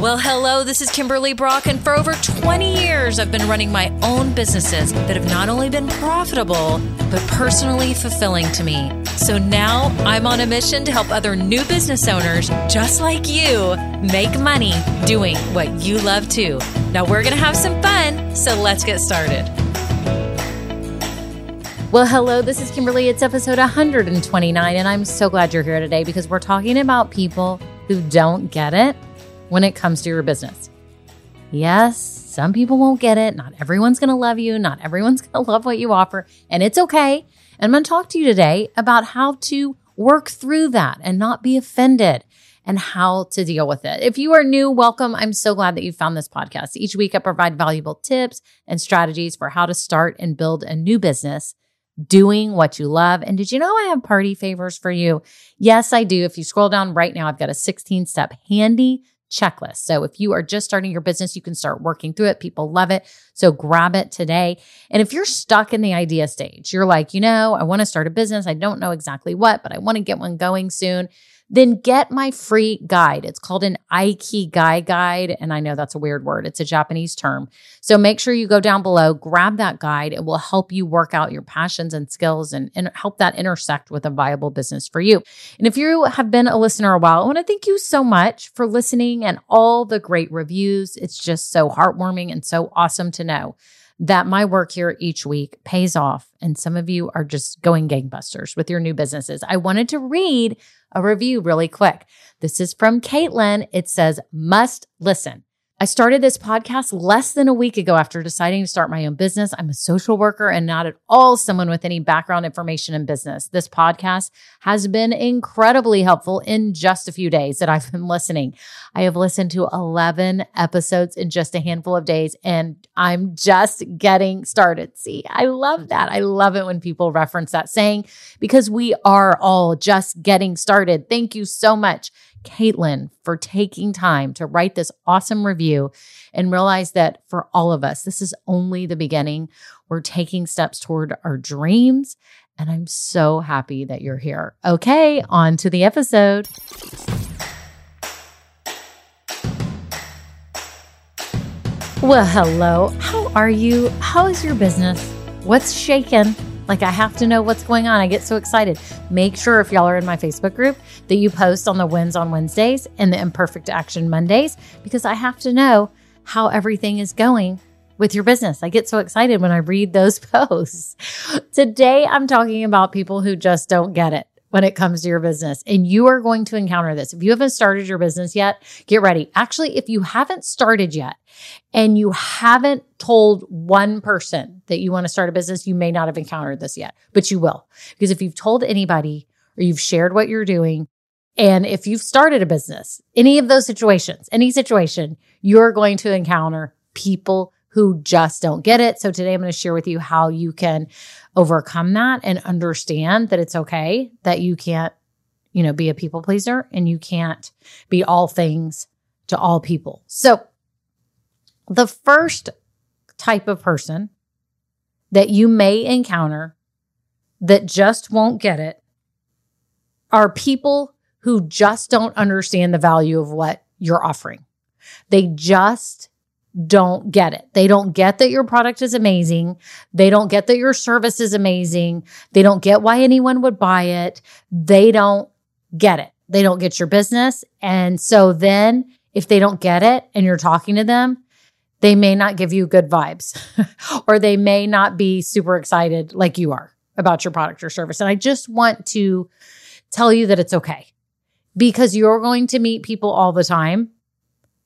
Well, hello, this is Kimberly Brock, and for over 20 years, I've been running my own businesses that have not only been profitable, but personally fulfilling to me. So now I'm on a mission to help other new business owners just like you make money doing what you love too. Now we're going to have some fun, so let's get started. Well, hello, this is Kimberly. It's episode 129, and I'm so glad you're here today because we're talking about people who don't get it when it comes to your business. Yes, some people won't get it. Not everyone's going to love you. Not everyone's going to love what you offer, and it's okay. And I'm going to talk to you today about how to work through that and not be offended and how to deal with it. If you are new, welcome. I'm so glad that you found this podcast. Each week, I provide valuable tips and strategies for how to start and build a new business doing what you love. And did you know I have party favors for you? Yes, I do. If you scroll down right now, I've got a 16 step handy checklist. So if you are just starting your business, you can start working through it. People love it. So grab it today. And if you're stuck in the idea stage, you're like, you know, I want to start a business. I don't know exactly what, but I want to get one going soon then get my free guide. It's called an Ikigai guide. And I know that's a weird word, it's a Japanese term. So make sure you go down below, grab that guide. It will help you work out your passions and skills and, and help that intersect with a viable business for you. And if you have been a listener a while, I want to thank you so much for listening and all the great reviews. It's just so heartwarming and so awesome to know that my work here each week pays off. And some of you are just going gangbusters with your new businesses. I wanted to read a review really quick. This is from Caitlin. It says, must listen. I started this podcast less than a week ago after deciding to start my own business. I'm a social worker and not at all someone with any background information in business. This podcast has been incredibly helpful in just a few days that I've been listening. I have listened to 11 episodes in just a handful of days and I'm just getting started. See, I love that. I love it when people reference that saying because we are all just getting started. Thank you so much. Caitlin for taking time to write this awesome review and realize that for all of us, this is only the beginning. We're taking steps toward our dreams. And I'm so happy that you're here. Okay, on to the episode. Well, hello. How are you? How is your business? What's shaking? Like, I have to know what's going on. I get so excited. Make sure, if y'all are in my Facebook group, that you post on the wins on Wednesdays and the imperfect action Mondays, because I have to know how everything is going with your business. I get so excited when I read those posts. Today, I'm talking about people who just don't get it when it comes to your business. And you are going to encounter this. If you haven't started your business yet, get ready. Actually, if you haven't started yet and you haven't told one person that you want to start a business, you may not have encountered this yet, but you will. Because if you've told anybody or you've shared what you're doing, and if you've started a business, any of those situations, any situation, you're going to encounter people who just don't get it. So today I'm going to share with you how you can overcome that and understand that it's okay that you can't, you know, be a people pleaser and you can't be all things to all people. So the first type of person that you may encounter that just won't get it are people who just don't understand the value of what you're offering. They just don't get it. They don't get that your product is amazing. They don't get that your service is amazing. They don't get why anyone would buy it. They don't get it. They don't get your business. And so then if they don't get it and you're talking to them, they may not give you good vibes or they may not be super excited like you are about your product or service. And I just want to tell you that it's okay because you're going to meet people all the time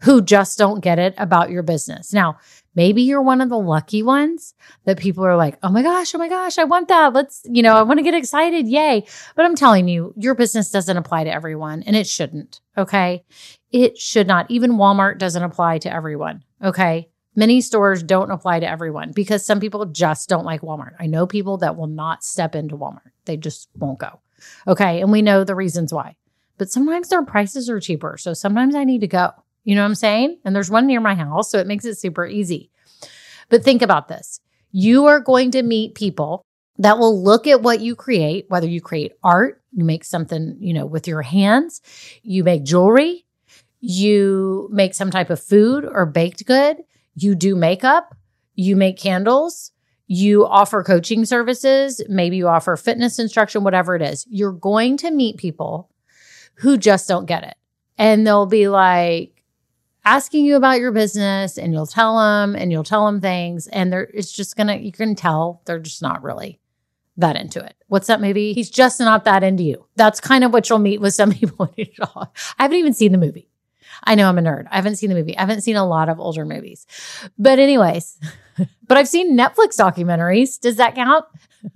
who just don't get it about your business. Now, maybe you're one of the lucky ones that people are like, oh my gosh, oh my gosh, I want that. Let's, you know, I want to get excited. Yay. But I'm telling you, your business doesn't apply to everyone and it shouldn't. Okay. It should not. Even Walmart doesn't apply to everyone. Okay. Many stores don't apply to everyone because some people just don't like Walmart. I know people that will not step into Walmart, they just won't go. Okay. And we know the reasons why. But sometimes their prices are cheaper. So sometimes I need to go. You know what I'm saying? And there's one near my house, so it makes it super easy. But think about this you are going to meet people that will look at what you create, whether you create art, you make something, you know, with your hands, you make jewelry, you make some type of food or baked good, you do makeup, you make candles, you offer coaching services, maybe you offer fitness instruction, whatever it is. You're going to meet people who just don't get it. And they'll be like asking you about your business and you'll tell them and you'll tell them things and they're it's just to you can tell they're just not really that into it. What's that movie? He's just not that into you. That's kind of what you'll meet with some people. I haven't even seen the movie. I know I'm a nerd. I haven't seen the movie. I haven't seen a lot of older movies. But anyways, but I've seen Netflix documentaries. Does that count?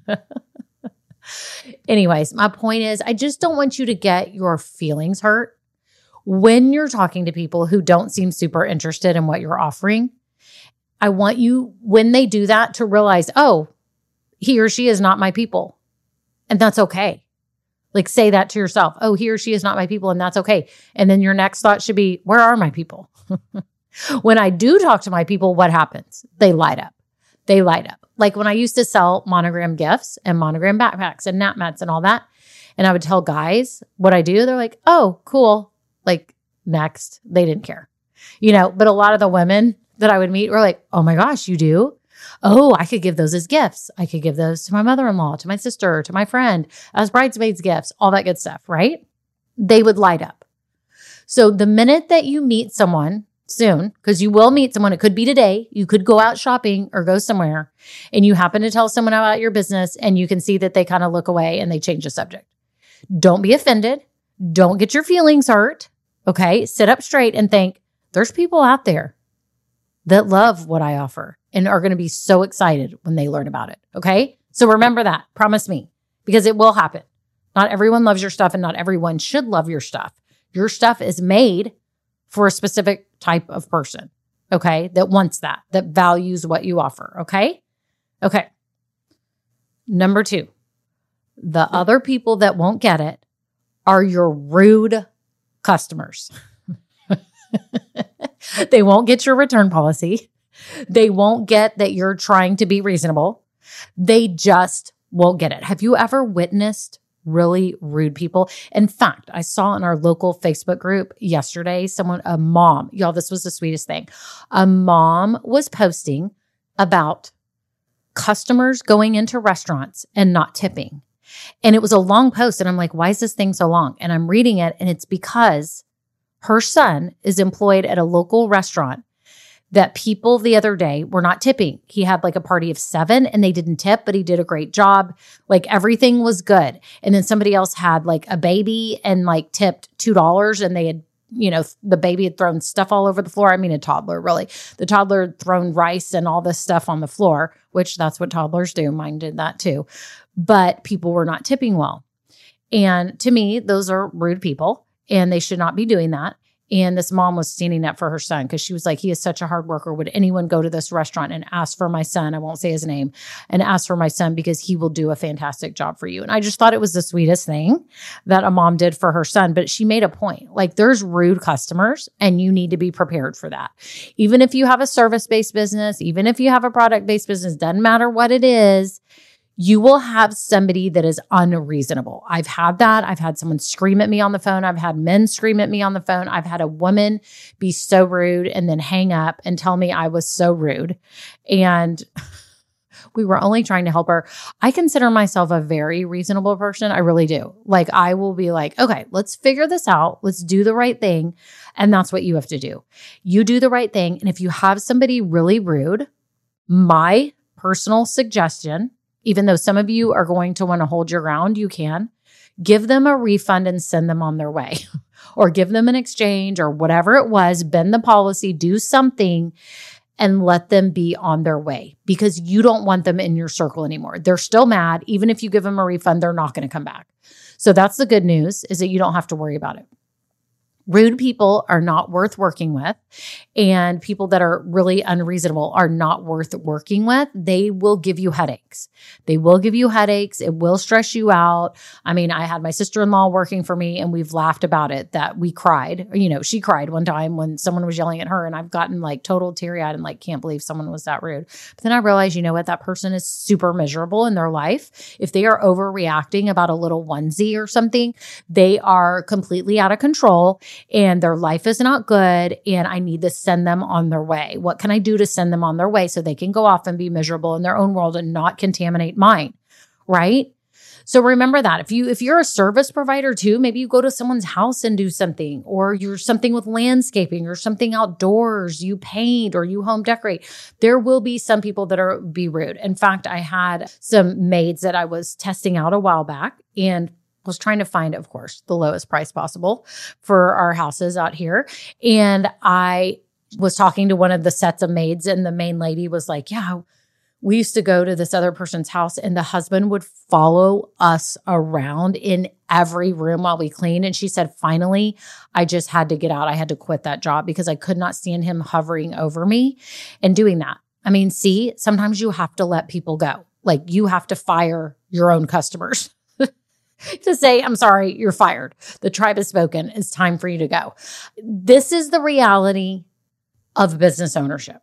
anyways, my point is I just don't want you to get your feelings hurt when you're talking to people who don't seem super interested in what you're offering. I want you, when they do that, to realize, oh, he or she is not my people. And that's okay. Like say that to yourself. Oh, he or she is not my people. And that's okay. And then your next thought should be, where are my people? when I do talk to my people, what happens? They light up. They light up. Like when I used to sell monogram gifts and monogram backpacks and nap mats and all that. And I would tell guys what I do. They're like, oh, cool. Like next. They didn't care, you know, but a lot of the women that I would meet were like, oh my gosh, you do? oh, I could give those as gifts. I could give those to my mother in law, to my sister, to my friend, as bridesmaids gifts, all that good stuff, right? They would light up. So the minute that you meet someone soon, because you will meet someone, it could be today, you could go out shopping or go somewhere, and you happen to tell someone about your business, and you can see that they kind of look away and they change the subject. Don't be offended. Don't get your feelings hurt. Okay. Sit up straight and think there's people out there that love what I offer and are going to be so excited when they learn about it. Okay. So remember that. Promise me because it will happen. Not everyone loves your stuff and not everyone should love your stuff. Your stuff is made for a specific type of person. Okay. That wants that, that values what you offer. Okay. Okay. Number two, the other people that won't get it are your rude customers. they won't get your return policy. They won't get that you're trying to be reasonable. They just won't get it. Have you ever witnessed really rude people? In fact, I saw in our local Facebook group yesterday, someone, a mom, y'all, this was the sweetest thing. A mom was posting about customers going into restaurants and not tipping. And it was a long post. And I'm like, why is this thing so long? And I'm reading it. And it's because her son is employed at a local restaurant that people the other day were not tipping. He had like a party of seven and they didn't tip, but he did a great job. Like everything was good. And then somebody else had like a baby and like tipped $2 and they had you know, the baby had thrown stuff all over the floor. I mean, a toddler, really. The toddler had thrown rice and all this stuff on the floor, which that's what toddlers do. Mine did that too. But people were not tipping well. And to me, those are rude people and they should not be doing that. And this mom was standing up for her son because she was like, he is such a hard worker. Would anyone go to this restaurant and ask for my son? I won't say his name and ask for my son because he will do a fantastic job for you. And I just thought it was the sweetest thing that a mom did for her son. But she made a point like, there's rude customers and you need to be prepared for that. Even if you have a service based business, even if you have a product based business, doesn't matter what it is you will have somebody that is unreasonable. I've had that. I've had someone scream at me on the phone. I've had men scream at me on the phone. I've had a woman be so rude and then hang up and tell me I was so rude. And we were only trying to help her. I consider myself a very reasonable person. I really do. Like, I will be like, okay, let's figure this out. Let's do the right thing. And that's what you have to do. You do the right thing. And if you have somebody really rude, my personal suggestion even though some of you are going to want to hold your ground, you can give them a refund and send them on their way or give them an exchange or whatever it was, bend the policy, do something and let them be on their way because you don't want them in your circle anymore. They're still mad. Even if you give them a refund, they're not going to come back. So that's the good news is that you don't have to worry about it. Rude people are not worth working with, and people that are really unreasonable are not worth working with. They will give you headaches. They will give you headaches. It will stress you out. I mean, I had my sister in law working for me, and we've laughed about it that we cried. You know, she cried one time when someone was yelling at her, and I've gotten like total teary eyed and like, can't believe someone was that rude. But then I realized, you know what? That person is super miserable in their life. If they are overreacting about a little onesie or something, they are completely out of control and their life is not good and I need to send them on their way. What can I do to send them on their way so they can go off and be miserable in their own world and not contaminate mine? Right? So remember that if you if you're a service provider too, maybe you go to someone's house and do something or you're something with landscaping or something outdoors, you paint or you home decorate. There will be some people that are be rude. In fact, I had some maids that I was testing out a while back and was trying to find, of course, the lowest price possible for our houses out here. And I was talking to one of the sets of maids, and the main lady was like, Yeah, we used to go to this other person's house and the husband would follow us around in every room while we cleaned. And she said, finally, I just had to get out. I had to quit that job because I could not stand him hovering over me and doing that. I mean, see, sometimes you have to let people go. Like you have to fire your own customers. to say, I'm sorry, you're fired. The tribe has spoken. It's time for you to go. This is the reality of business ownership.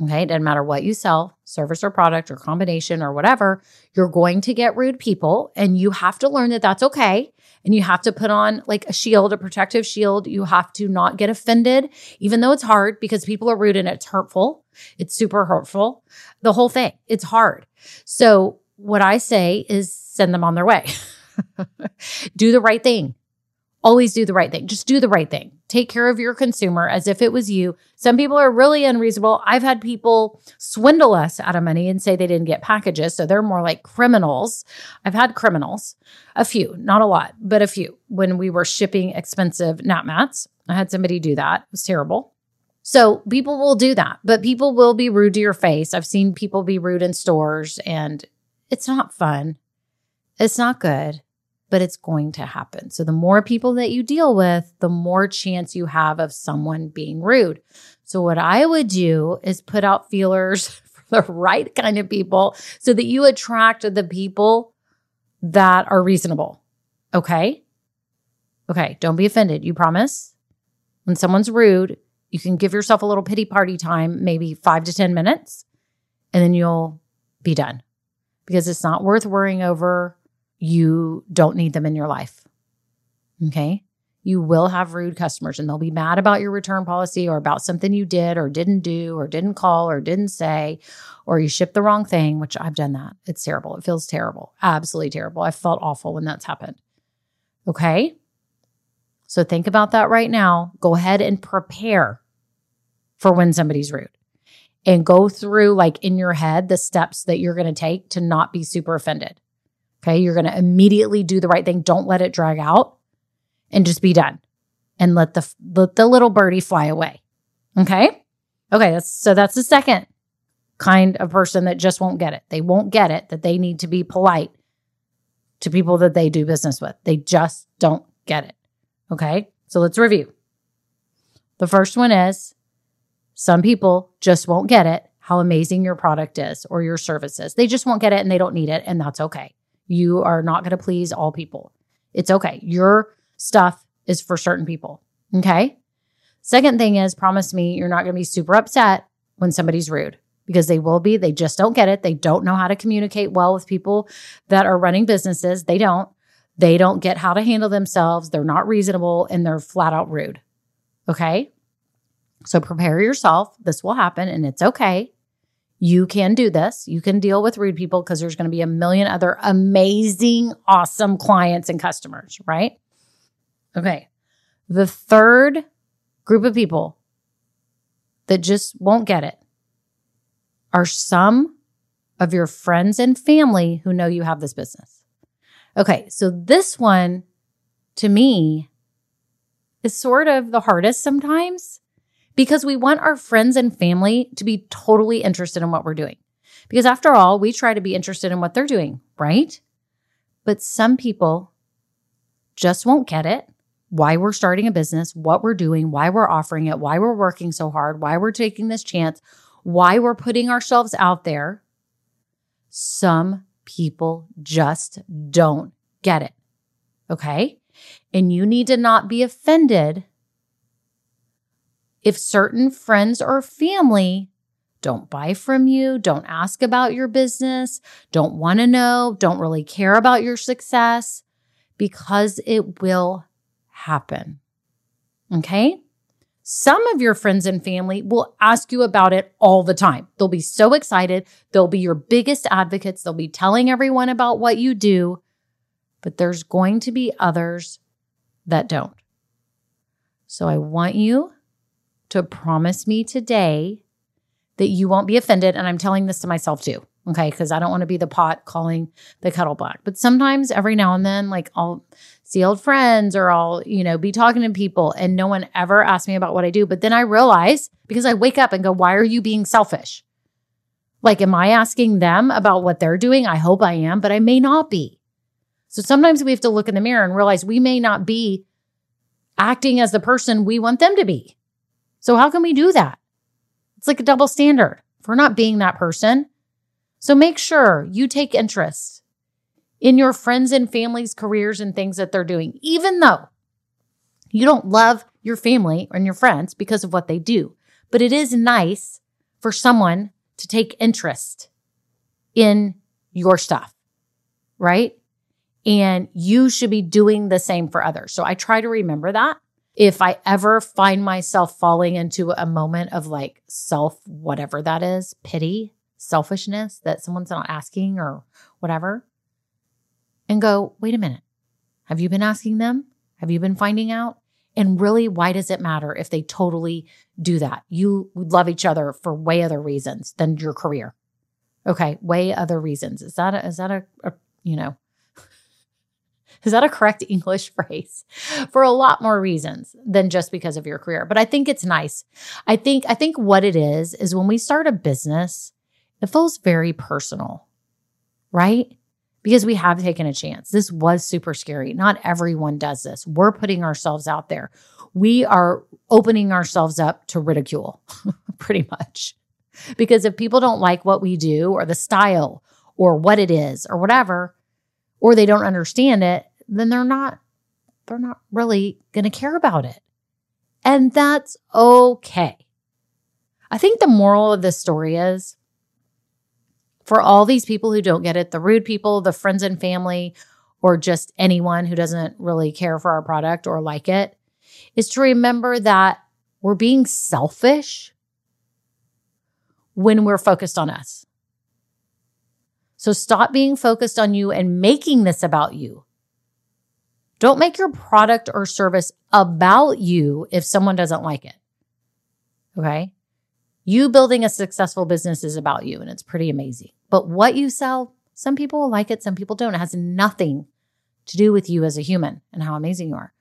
Okay. It doesn't matter what you sell, service or product or combination or whatever, you're going to get rude people and you have to learn that that's okay. And you have to put on like a shield, a protective shield. You have to not get offended, even though it's hard because people are rude and it's hurtful. It's super hurtful. The whole thing, it's hard. So what I say is send them on their way. do the right thing. Always do the right thing. Just do the right thing. Take care of your consumer as if it was you. Some people are really unreasonable. I've had people swindle us out of money and say they didn't get packages. So they're more like criminals. I've had criminals, a few, not a lot, but a few when we were shipping expensive nap mats. I had somebody do that. It was terrible. So people will do that, but people will be rude to your face. I've seen people be rude in stores and it's not fun. It's not good but it's going to happen. So the more people that you deal with, the more chance you have of someone being rude. So what I would do is put out feelers for the right kind of people so that you attract the people that are reasonable. Okay? Okay, don't be offended. You promise? When someone's rude, you can give yourself a little pity party time, maybe 5 to 10 minutes, and then you'll be done. Because it's not worth worrying over you don't need them in your life. Okay. You will have rude customers and they'll be mad about your return policy or about something you did or didn't do or didn't call or didn't say, or you shipped the wrong thing, which I've done that. It's terrible. It feels terrible. Absolutely terrible. I felt awful when that's happened. Okay. So think about that right now. Go ahead and prepare for when somebody's rude and go through, like in your head, the steps that you're going to take to not be super offended. Okay. You're going to immediately do the right thing. Don't let it drag out and just be done and let the, let the little birdie fly away. Okay. Okay. That's, so that's the second kind of person that just won't get it. They won't get it that they need to be polite to people that they do business with. They just don't get it. Okay. So let's review. The first one is some people just won't get it how amazing your product is or your service is. They just won't get it and they don't need it. And that's okay. You are not going to please all people. It's okay. Your stuff is for certain people. Okay. Second thing is promise me you're not going to be super upset when somebody's rude because they will be. They just don't get it. They don't know how to communicate well with people that are running businesses. They don't. They don't get how to handle themselves. They're not reasonable and they're flat out rude. Okay. So prepare yourself. This will happen and it's okay. You can do this. You can deal with rude people because there's going to be a million other amazing, awesome clients and customers, right? Okay. The third group of people that just won't get it are some of your friends and family who know you have this business. Okay. So this one to me is sort of the hardest sometimes because we want our friends and family to be totally interested in what we're doing. Because after all, we try to be interested in what they're doing, right? But some people just won't get it why we're starting a business, what we're doing, why we're offering it, why we're working so hard, why we're taking this chance, why we're putting ourselves out there. Some people just don't get it. Okay. And you need to not be offended if certain friends or family don't buy from you, don't ask about your business, don't want to know, don't really care about your success, because it will happen. Okay. Some of your friends and family will ask you about it all the time. They'll be so excited. They'll be your biggest advocates. They'll be telling everyone about what you do. But there's going to be others that don't. So I want you to promise me today that you won't be offended. And I'm telling this to myself too. Okay. Cause I don't want to be the pot calling the kettle black. But sometimes every now and then, like I'll see old friends or I'll, you know, be talking to people and no one ever asks me about what I do. But then I realize because I wake up and go, why are you being selfish? Like, am I asking them about what they're doing? I hope I am, but I may not be. So sometimes we have to look in the mirror and realize we may not be acting as the person we want them to be. So how can we do that? It's like a double standard. for not being that person, so make sure you take interest in your friends and family's careers and things that they're doing, even though you don't love your family and your friends because of what they do. But it is nice for someone to take interest in your stuff, right? And you should be doing the same for others. So I try to remember that. If I ever find myself falling into a moment of like self, whatever that is, pity, selfishness that someone's not asking or whatever, and go, wait a minute. Have you been asking them? Have you been finding out? And really, why does it matter if they totally do that? You love each other for way other reasons than your career. Okay, way other reasons. Is that a, is that a, a you know, is that a correct English phrase? For a lot more reasons than just because of your career. But I think it's nice. I think I think what it is is when we start a business, it feels very personal, right? Because we have taken a chance. This was super scary. Not everyone does this. We're putting ourselves out there. We are opening ourselves up to ridicule, pretty much. Because if people don't like what we do or the style or what it is or whatever, or they don't understand it, then they're not they're not really going to care about it. And that's okay. I think the moral of this story is for all these people who don't get it, the rude people, the friends and family, or just anyone who doesn't really care for our product or like it, is to remember that we're being selfish when we're focused on us. So stop being focused on you and making this about you. Don't make your product or service about you if someone doesn't like it. Okay. You building a successful business is about you and it's pretty amazing. But what you sell, some people will like it, some people don't. It has nothing to do with you as a human and how amazing you are.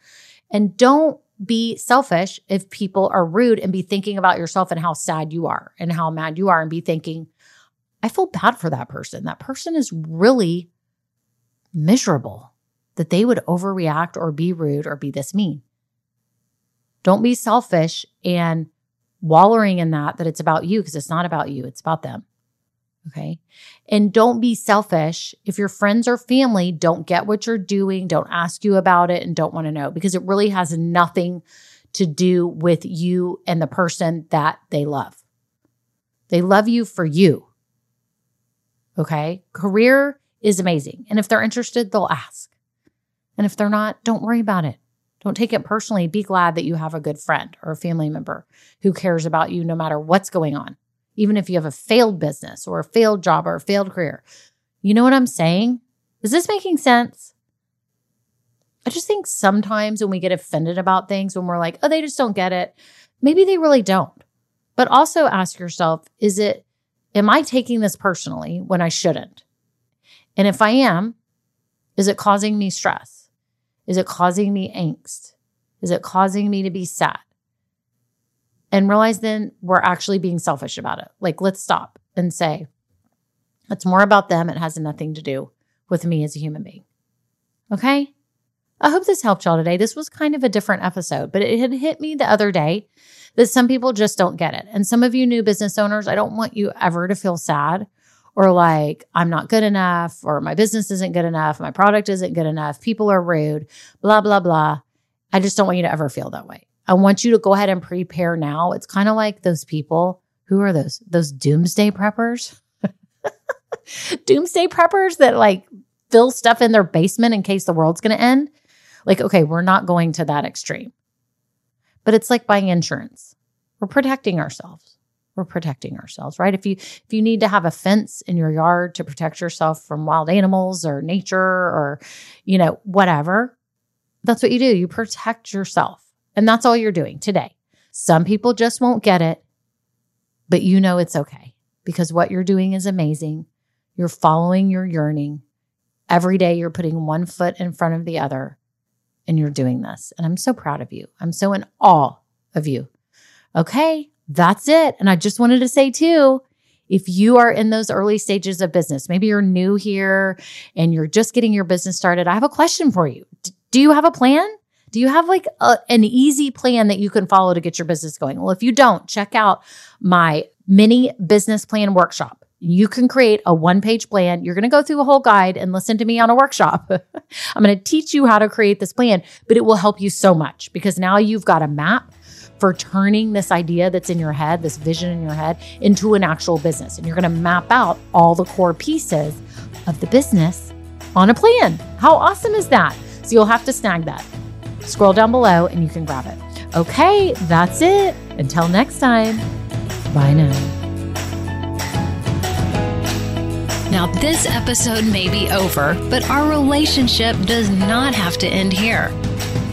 And don't be selfish if people are rude and be thinking about yourself and how sad you are and how mad you are and be thinking, I feel bad for that person. That person is really miserable that they would overreact or be rude or be this mean. Don't be selfish and wallowing in that, that it's about you because it's not about you, it's about them. Okay. And don't be selfish. If your friends or family don't get what you're doing, don't ask you about it, and don't want to know because it really has nothing to do with you and the person that they love. They love you for you. Okay. Career is amazing. And if they're interested, they'll ask. And if they're not, don't worry about it. Don't take it personally. Be glad that you have a good friend or a family member who cares about you no matter what's going on, even if you have a failed business or a failed job or a failed career. You know what I'm saying? Is this making sense? I just think sometimes when we get offended about things, when we're like, oh, they just don't get it, maybe they really don't. But also ask yourself, is it, am I taking this personally when I shouldn't? And if I am, is it causing me stress? Is it causing me angst? Is it causing me to be sad? And realize then we're actually being selfish about it. Like, let's stop and say, it's more about them. It has nothing to do with me as a human being. Okay. I hope this helped y'all today. This was kind of a different episode, but it had hit me the other day that some people just don't get it. And some of you new business owners, I don't want you ever to feel sad or like I'm not good enough or my business isn't good enough, my product isn't good enough, people are rude, blah, blah, blah. I just don't want you to ever feel that way. I want you to go ahead and prepare now. It's kind of like those people. Who are those? Those doomsday preppers? doomsday preppers that like fill stuff in their basement in case the world's going to end. Like, okay, we're not going to that extreme. but it's like buying insurance. We're protecting ourselves. We're protecting ourselves, right? If you if you need to have a fence in your yard to protect yourself from wild animals or nature or you know, whatever, that's what you do. You protect yourself. And that's all you're doing today. Some people just won't get it, but you know it's okay because what you're doing is amazing. You're following your yearning. Every day you're putting one foot in front of the other and you're doing this. And I'm so proud of you. I'm so in awe of you. Okay, that's it. And I just wanted to say too, if you are in those early stages of business, maybe you're new here and you're just getting your business started, I have a question for you. D- do you have a plan? Do you have like a, an easy plan that you can follow to get your business going? Well, if you don't, check out my mini business plan workshop. You can create a one page plan. You're going to go through a whole guide and listen to me on a workshop. I'm going to teach you how to create this plan, but it will help you so much because now you've got a map for turning this idea that's in your head, this vision in your head, into an actual business. And you're going to map out all the core pieces of the business on a plan. How awesome is that? So you'll have to snag that. Scroll down below and you can grab it. Okay, that's it. Until next time, bye now. Now, this episode may be over, but our relationship does not have to end here.